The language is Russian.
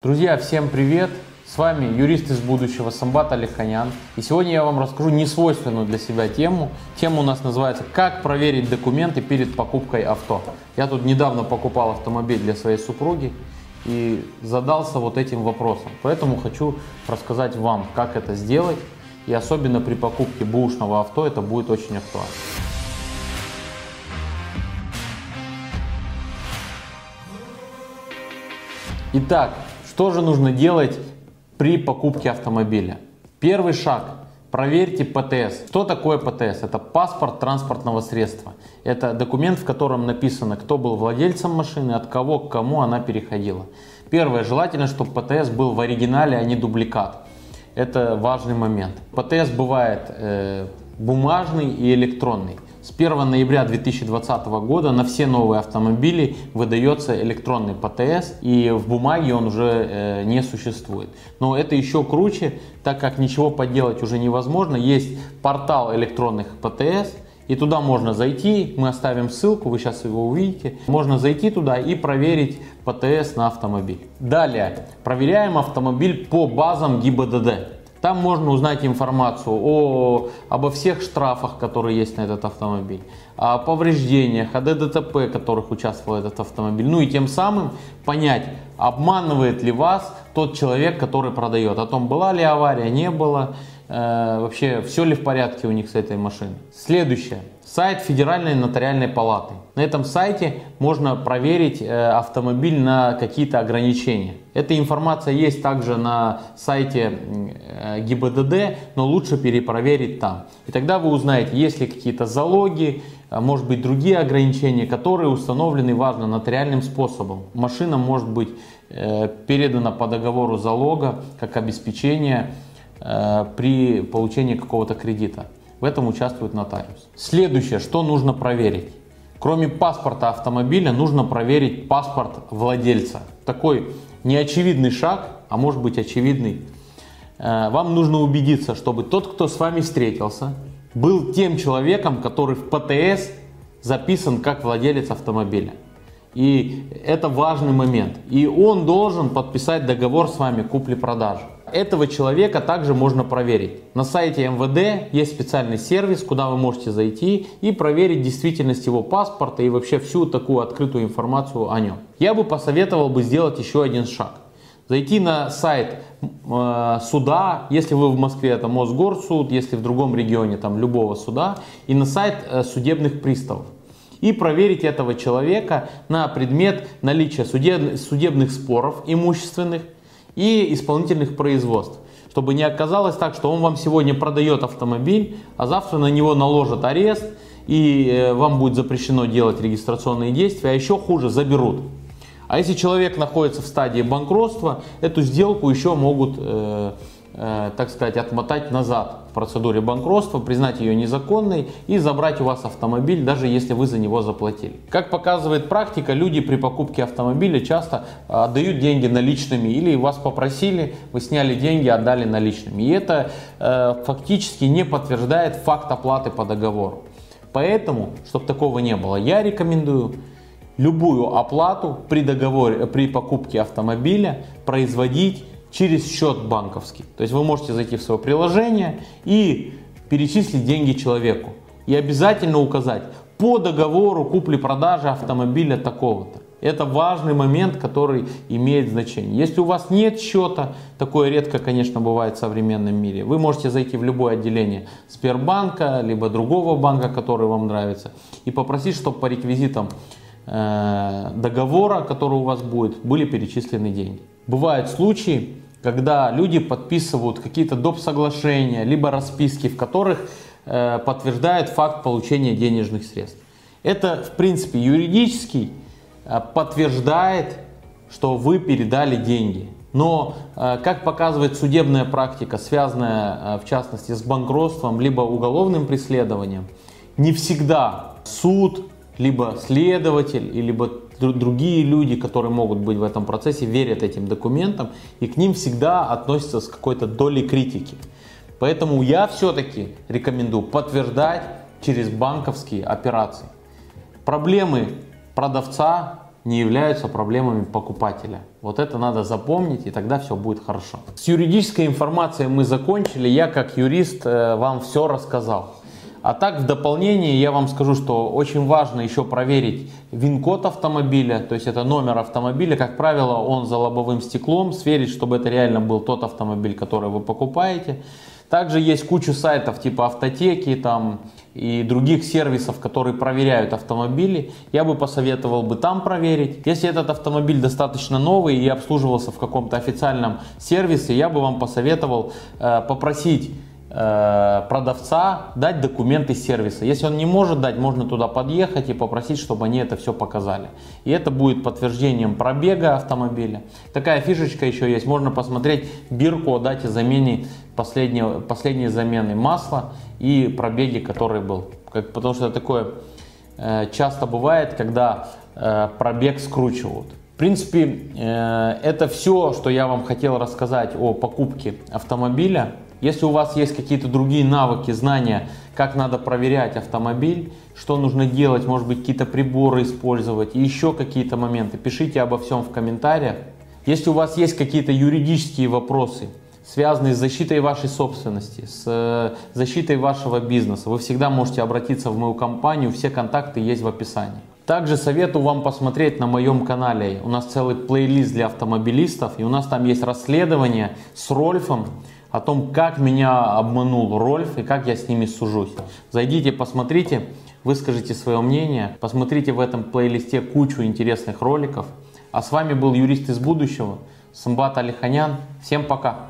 Друзья, всем привет! С вами юрист из будущего Самбат Алиханян. И сегодня я вам расскажу несвойственную для себя тему. Тема у нас называется «Как проверить документы перед покупкой авто». Я тут недавно покупал автомобиль для своей супруги и задался вот этим вопросом. Поэтому хочу рассказать вам, как это сделать. И особенно при покупке бушного авто это будет очень актуально. Итак, что же нужно делать при покупке автомобиля? Первый шаг. Проверьте ПТС. Что такое ПТС? Это паспорт транспортного средства. Это документ, в котором написано, кто был владельцем машины, от кого к кому она переходила. Первое. Желательно, чтобы ПТС был в оригинале, а не дубликат. Это важный момент. ПТС бывает э, бумажный и электронный. С 1 ноября 2020 года на все новые автомобили выдается электронный ПТС, и в бумаге он уже э, не существует. Но это еще круче, так как ничего поделать уже невозможно. Есть портал электронных ПТС, и туда можно зайти, мы оставим ссылку, вы сейчас его увидите. Можно зайти туда и проверить ПТС на автомобиль. Далее, проверяем автомобиль по базам ГИБДД. Там можно узнать информацию о, обо всех штрафах, которые есть на этот автомобиль, о повреждениях, о ДДТП, которых участвовал этот автомобиль. Ну и тем самым понять, обманывает ли вас тот человек, который продает, о том, была ли авария, не было, э, вообще все ли в порядке у них с этой машиной. Следующее. Сайт Федеральной нотариальной палаты. На этом сайте можно проверить э, автомобиль на какие-то ограничения. Эта информация есть также на сайте э, ГИБДД, но лучше перепроверить там. И тогда вы узнаете, есть ли какие-то залоги, а может быть другие ограничения, которые установлены, важно, нотариальным способом. Машина может быть э, передана по договору залога как обеспечение при получении какого-то кредита. В этом участвует нотариус. Следующее, что нужно проверить. Кроме паспорта автомобиля, нужно проверить паспорт владельца. Такой неочевидный шаг, а может быть очевидный. Э, вам нужно убедиться, чтобы тот, кто с вами встретился, был тем человеком, который в ПТС записан как владелец автомобиля. И это важный момент. И он должен подписать договор с вами купли-продажи. Этого человека также можно проверить. На сайте МВД есть специальный сервис, куда вы можете зайти и проверить действительность его паспорта и вообще всю такую открытую информацию о нем. Я бы посоветовал бы сделать еще один шаг. Зайти на сайт э, суда, если вы в Москве это Мосгорсуд, если в другом регионе там любого суда, и на сайт э, судебных приставов и проверить этого человека на предмет наличия судебных споров имущественных и исполнительных производств. Чтобы не оказалось так, что он вам сегодня продает автомобиль, а завтра на него наложат арест, и э, вам будет запрещено делать регистрационные действия, а еще хуже, заберут. А если человек находится в стадии банкротства, эту сделку еще могут э, Э, так сказать, отмотать назад процедуре банкротства, признать ее незаконной и забрать у вас автомобиль, даже если вы за него заплатили. Как показывает практика, люди при покупке автомобиля часто э, отдают деньги наличными или вас попросили, вы сняли деньги, отдали наличными. И это э, фактически не подтверждает факт оплаты по договору. Поэтому, чтобы такого не было, я рекомендую любую оплату при договоре, при покупке автомобиля производить через счет банковский. То есть вы можете зайти в свое приложение и перечислить деньги человеку. И обязательно указать по договору купли-продажи автомобиля такого-то. Это важный момент, который имеет значение. Если у вас нет счета, такое редко, конечно, бывает в современном мире, вы можете зайти в любое отделение Сбербанка, либо другого банка, который вам нравится, и попросить, чтобы по реквизитам договора, который у вас будет, были перечислены деньги. Бывают случаи, когда люди подписывают какие-то доп. соглашения, либо расписки, в которых э, подтверждают факт получения денежных средств. Это, в принципе, юридически э, подтверждает, что вы передали деньги. Но, э, как показывает судебная практика, связанная э, в частности с банкротством, либо уголовным преследованием, не всегда суд, либо следователь, либо другие люди, которые могут быть в этом процессе, верят этим документам и к ним всегда относятся с какой-то долей критики. Поэтому я все-таки рекомендую подтверждать через банковские операции. Проблемы продавца не являются проблемами покупателя. Вот это надо запомнить, и тогда все будет хорошо. С юридической информацией мы закончили. Я как юрист э, вам все рассказал. А так в дополнение я вам скажу, что очень важно еще проверить ВИН-код автомобиля, то есть это номер автомобиля, как правило, он за лобовым стеклом, сверить, чтобы это реально был тот автомобиль, который вы покупаете. Также есть куча сайтов типа автотеки там, и других сервисов, которые проверяют автомобили. Я бы посоветовал бы там проверить. Если этот автомобиль достаточно новый и обслуживался в каком-то официальном сервисе, я бы вам посоветовал э, попросить продавца дать документы сервиса. Если он не может дать, можно туда подъехать и попросить, чтобы они это все показали. И это будет подтверждением пробега автомобиля. Такая фишечка еще есть. Можно посмотреть бирку о дате замены последней, последней замены масла и пробеги, который был. Как, потому что такое э, часто бывает, когда э, пробег скручивают. В принципе, э, это все, что я вам хотел рассказать о покупке автомобиля. Если у вас есть какие-то другие навыки, знания, как надо проверять автомобиль, что нужно делать, может быть какие-то приборы использовать и еще какие-то моменты, пишите обо всем в комментариях. Если у вас есть какие-то юридические вопросы, связанные с защитой вашей собственности, с э, защитой вашего бизнеса, вы всегда можете обратиться в мою компанию, все контакты есть в описании. Также советую вам посмотреть на моем канале. У нас целый плейлист для автомобилистов, и у нас там есть расследование с Рольфом, о том, как меня обманул Рольф и как я с ними сужусь. Зайдите, посмотрите, выскажите свое мнение, посмотрите в этом плейлисте кучу интересных роликов. А с вами был юрист из будущего, Самбат Алиханян. Всем пока!